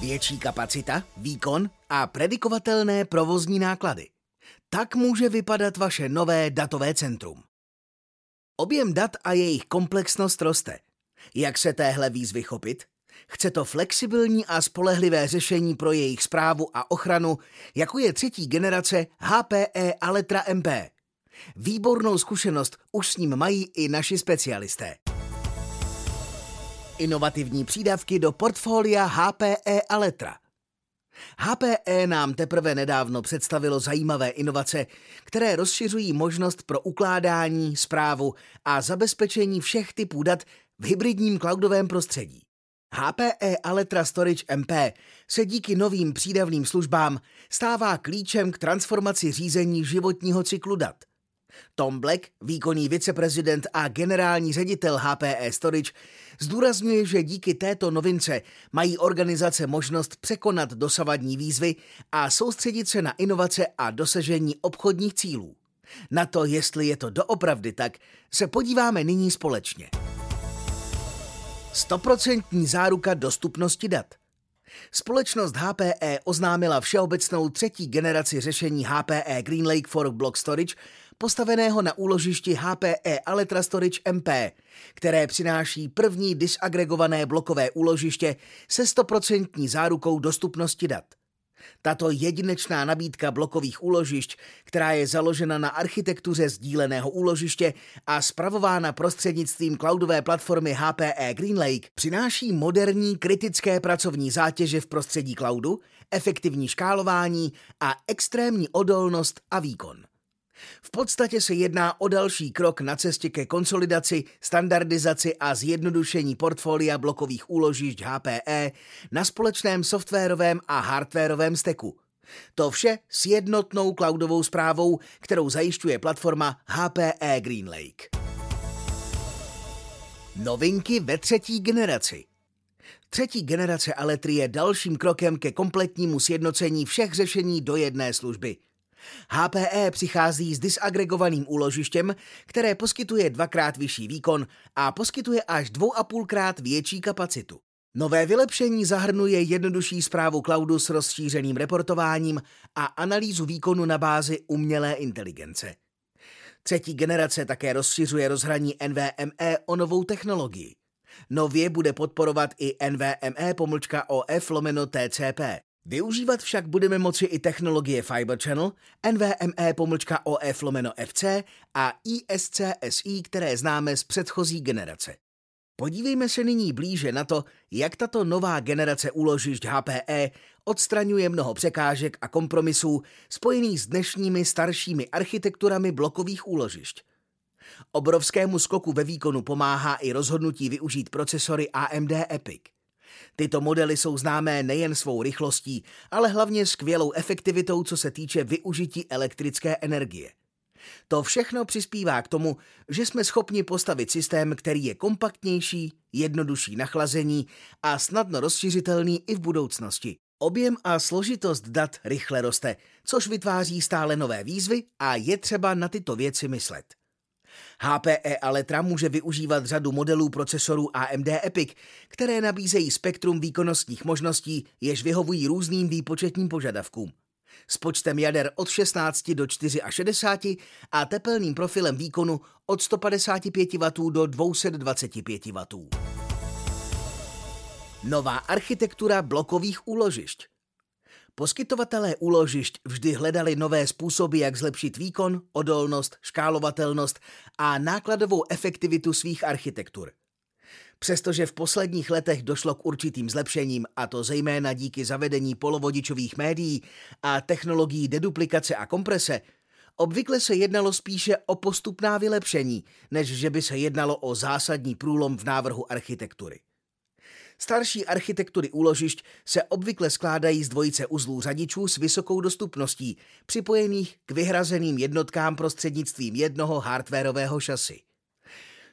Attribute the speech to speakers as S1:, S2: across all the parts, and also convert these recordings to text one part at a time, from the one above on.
S1: Větší kapacita, výkon a predikovatelné provozní náklady. Tak může vypadat vaše nové datové centrum. Objem dat a jejich komplexnost roste. Jak se téhle výzvy chopit? Chce to flexibilní a spolehlivé řešení pro jejich zprávu a ochranu, jako je třetí generace HPE Aletra MP. Výbornou zkušenost už s ním mají i naši specialisté. Inovativní přídavky do portfolia HPE Aletra. HPE nám teprve nedávno představilo zajímavé inovace, které rozšiřují možnost pro ukládání, zprávu a zabezpečení všech typů dat v hybridním cloudovém prostředí. HPE Aletra Storage MP se díky novým přídavným službám stává klíčem k transformaci řízení životního cyklu dat. Tom Black, výkonný viceprezident a generální ředitel HPE Storage, zdůrazňuje, že díky této novince mají organizace možnost překonat dosavadní výzvy a soustředit se na inovace a dosažení obchodních cílů. Na to, jestli je to doopravdy tak, se podíváme nyní společně. Stoprocentní záruka dostupnosti dat. Společnost HPE oznámila všeobecnou třetí generaci řešení HPE Green Lake for Block Storage, postaveného na úložišti HPE Aletra Storage MP, které přináší první disagregované blokové úložiště se stoprocentní zárukou dostupnosti dat. Tato jedinečná nabídka blokových úložišť, která je založena na architektuře sdíleného úložiště a spravována prostřednictvím cloudové platformy HPE GreenLake, přináší moderní kritické pracovní zátěže v prostředí cloudu, efektivní škálování a extrémní odolnost a výkon. V podstatě se jedná o další krok na cestě ke konsolidaci, standardizaci a zjednodušení portfolia blokových úložišť HPE na společném softwarovém a hardwarovém steku. To vše s jednotnou cloudovou zprávou, kterou zajišťuje platforma HPE GreenLake. Novinky ve třetí generaci. Třetí generace Aletry je dalším krokem ke kompletnímu sjednocení všech řešení do jedné služby – HPE přichází s disagregovaným úložištěm, které poskytuje dvakrát vyšší výkon a poskytuje až dvou a půlkrát větší kapacitu. Nové vylepšení zahrnuje jednodušší zprávu cloudu s rozšířeným reportováním a analýzu výkonu na bázi umělé inteligence. Třetí generace také rozšiřuje rozhraní NVMe o novou technologii. Nově bude podporovat i NVMe pomlčka OF lomeno TCP. Využívat však budeme moci i technologie Fiber Channel, NVMe pomlčka OF lomeno FC a ISCSI, které známe z předchozí generace. Podívejme se nyní blíže na to, jak tato nová generace úložišť HPE odstraňuje mnoho překážek a kompromisů spojených s dnešními staršími architekturami blokových úložišť. Obrovskému skoku ve výkonu pomáhá i rozhodnutí využít procesory AMD EPIC – Tyto modely jsou známé nejen svou rychlostí, ale hlavně skvělou efektivitou, co se týče využití elektrické energie. To všechno přispívá k tomu, že jsme schopni postavit systém, který je kompaktnější, jednodušší na chlazení a snadno rozšiřitelný i v budoucnosti. Objem a složitost dat rychle roste, což vytváří stále nové výzvy a je třeba na tyto věci myslet. HPE Aletra může využívat řadu modelů procesorů AMD EPIC, které nabízejí spektrum výkonnostních možností, jež vyhovují různým výpočetním požadavkům. S počtem jader od 16 do 64 a tepelným profilem výkonu od 155 W do 225 W. Nová architektura blokových úložišť Poskytovatelé úložišť vždy hledali nové způsoby, jak zlepšit výkon, odolnost, škálovatelnost a nákladovou efektivitu svých architektur. Přestože v posledních letech došlo k určitým zlepšením, a to zejména díky zavedení polovodičových médií a technologií deduplikace a komprese, obvykle se jednalo spíše o postupná vylepšení, než že by se jednalo o zásadní průlom v návrhu architektury. Starší architektury úložišť se obvykle skládají z dvojice uzlů řadičů s vysokou dostupností, připojených k vyhrazeným jednotkám prostřednictvím jednoho hardwareového šasy.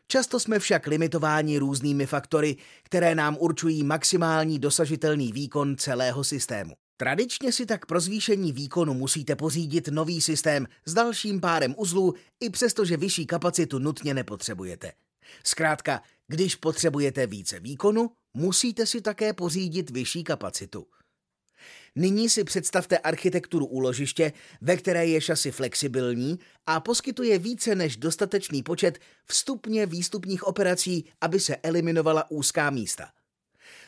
S1: Často jsme však limitováni různými faktory, které nám určují maximální dosažitelný výkon celého systému. Tradičně si tak pro zvýšení výkonu musíte pořídit nový systém s dalším párem uzlů, i přestože vyšší kapacitu nutně nepotřebujete. Zkrátka, když potřebujete více výkonu, musíte si také pořídit vyšší kapacitu. Nyní si představte architekturu úložiště, ve které je šasy flexibilní a poskytuje více než dostatečný počet vstupně výstupních operací, aby se eliminovala úzká místa.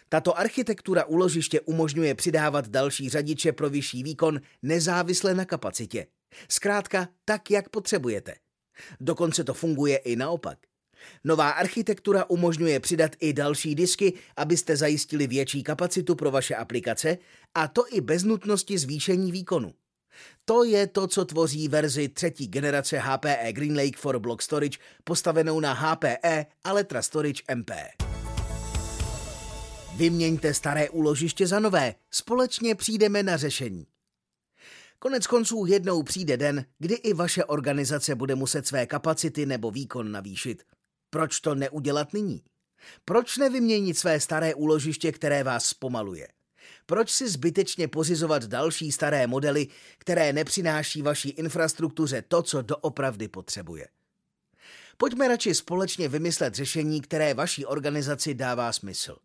S1: Tato architektura úložiště umožňuje přidávat další řadiče pro vyšší výkon nezávisle na kapacitě. Zkrátka tak, jak potřebujete. Dokonce to funguje i naopak. Nová architektura umožňuje přidat i další disky, abyste zajistili větší kapacitu pro vaše aplikace, a to i bez nutnosti zvýšení výkonu. To je to, co tvoří verzi třetí generace HPE GreenLake for Block Storage postavenou na HPE Alletra Storage MP. Vyměňte staré úložiště za nové, společně přijdeme na řešení. Konec konců jednou přijde den, kdy i vaše organizace bude muset své kapacity nebo výkon navýšit. Proč to neudělat nyní? Proč nevyměnit své staré úložiště, které vás zpomaluje? Proč si zbytečně pořizovat další staré modely, které nepřináší vaší infrastruktuře to, co doopravdy potřebuje? Pojďme radši společně vymyslet řešení, které vaší organizaci dává smysl.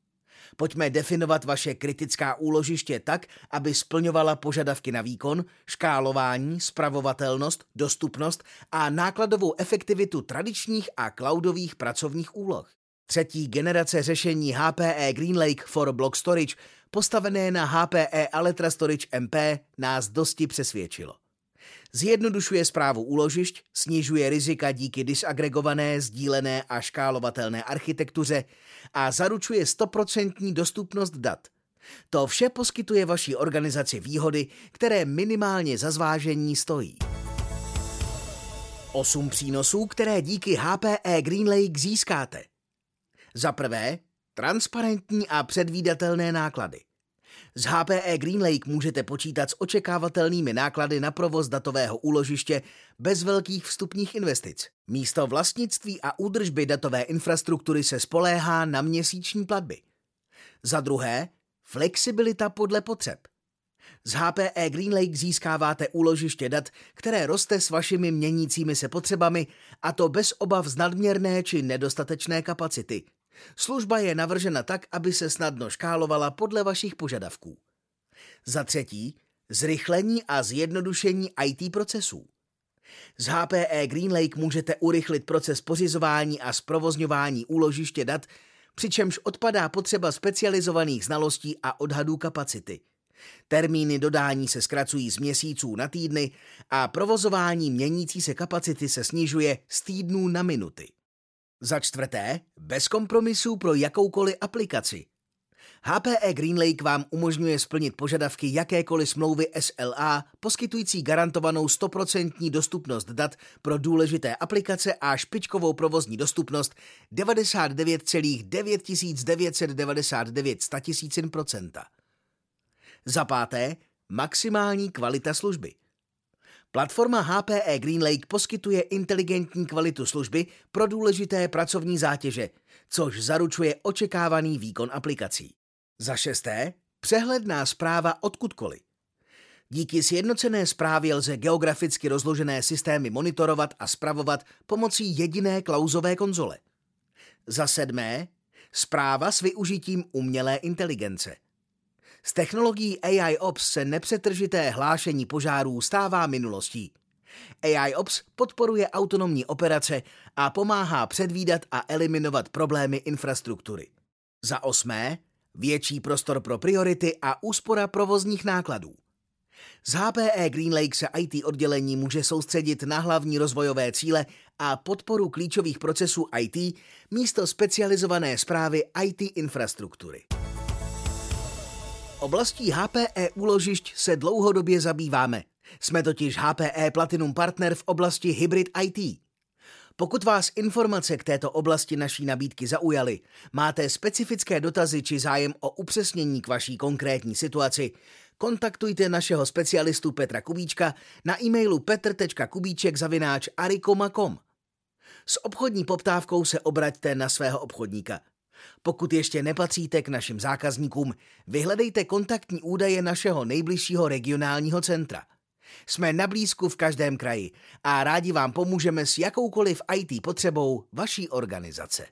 S1: Pojďme definovat vaše kritická úložiště tak, aby splňovala požadavky na výkon, škálování, spravovatelnost, dostupnost a nákladovou efektivitu tradičních a cloudových pracovních úloh. Třetí generace řešení HPE GreenLake for Block Storage, postavené na HPE Alletra Storage MP, nás dosti přesvědčilo. Zjednodušuje zprávu úložišť, snižuje rizika díky disagregované, sdílené a škálovatelné architektuře a zaručuje stoprocentní dostupnost dat. To vše poskytuje vaší organizaci výhody, které minimálně za zvážení stojí. Osm přínosů, které díky HPE GreenLake získáte. Za prvé, transparentní a předvídatelné náklady. Z HPE GreenLake můžete počítat s očekávatelnými náklady na provoz datového úložiště bez velkých vstupních investic. Místo vlastnictví a údržby datové infrastruktury se spoléhá na měsíční platby. Za druhé, flexibilita podle potřeb. Z HPE GreenLake získáváte úložiště dat, které roste s vašimi měnícími se potřebami, a to bez obav z nadměrné či nedostatečné kapacity. Služba je navržena tak, aby se snadno škálovala podle vašich požadavků. Za třetí, zrychlení a zjednodušení IT procesů. Z HPE GreenLake můžete urychlit proces pořizování a zprovozňování úložiště dat, přičemž odpadá potřeba specializovaných znalostí a odhadů kapacity. Termíny dodání se zkracují z měsíců na týdny a provozování měnící se kapacity se snižuje z týdnů na minuty. Za čtvrté, bez kompromisů pro jakoukoliv aplikaci. HPE GreenLake vám umožňuje splnit požadavky jakékoliv smlouvy SLA, poskytující garantovanou 100% dostupnost dat pro důležité aplikace a špičkovou provozní dostupnost 99,9999 procenta. Za páté, maximální kvalita služby. Platforma HPE GreenLake poskytuje inteligentní kvalitu služby pro důležité pracovní zátěže, což zaručuje očekávaný výkon aplikací. Za šesté, přehledná zpráva odkudkoliv. Díky sjednocené zprávě lze geograficky rozložené systémy monitorovat a spravovat pomocí jediné klauzové konzole. Za sedmé, zpráva s využitím umělé inteligence. Z technologií AI Ops se nepřetržité hlášení požárů stává minulostí. AI Ops podporuje autonomní operace a pomáhá předvídat a eliminovat problémy infrastruktury. Za osmé, větší prostor pro priority a úspora provozních nákladů. Z HPE GreenLake se IT oddělení může soustředit na hlavní rozvojové cíle a podporu klíčových procesů IT místo specializované zprávy IT infrastruktury. Oblastí HPE úložišť se dlouhodobě zabýváme. Jsme totiž HPE Platinum Partner v oblasti Hybrid IT. Pokud vás informace k této oblasti naší nabídky zaujaly, máte specifické dotazy či zájem o upřesnění k vaší konkrétní situaci, kontaktujte našeho specialistu Petra Kubíčka na e-mailu petr.kubíček zavináč S obchodní poptávkou se obraťte na svého obchodníka – pokud ještě nepatříte k našim zákazníkům, vyhledejte kontaktní údaje našeho nejbližšího regionálního centra. Jsme na blízku v každém kraji a rádi vám pomůžeme s jakoukoliv IT potřebou vaší organizace.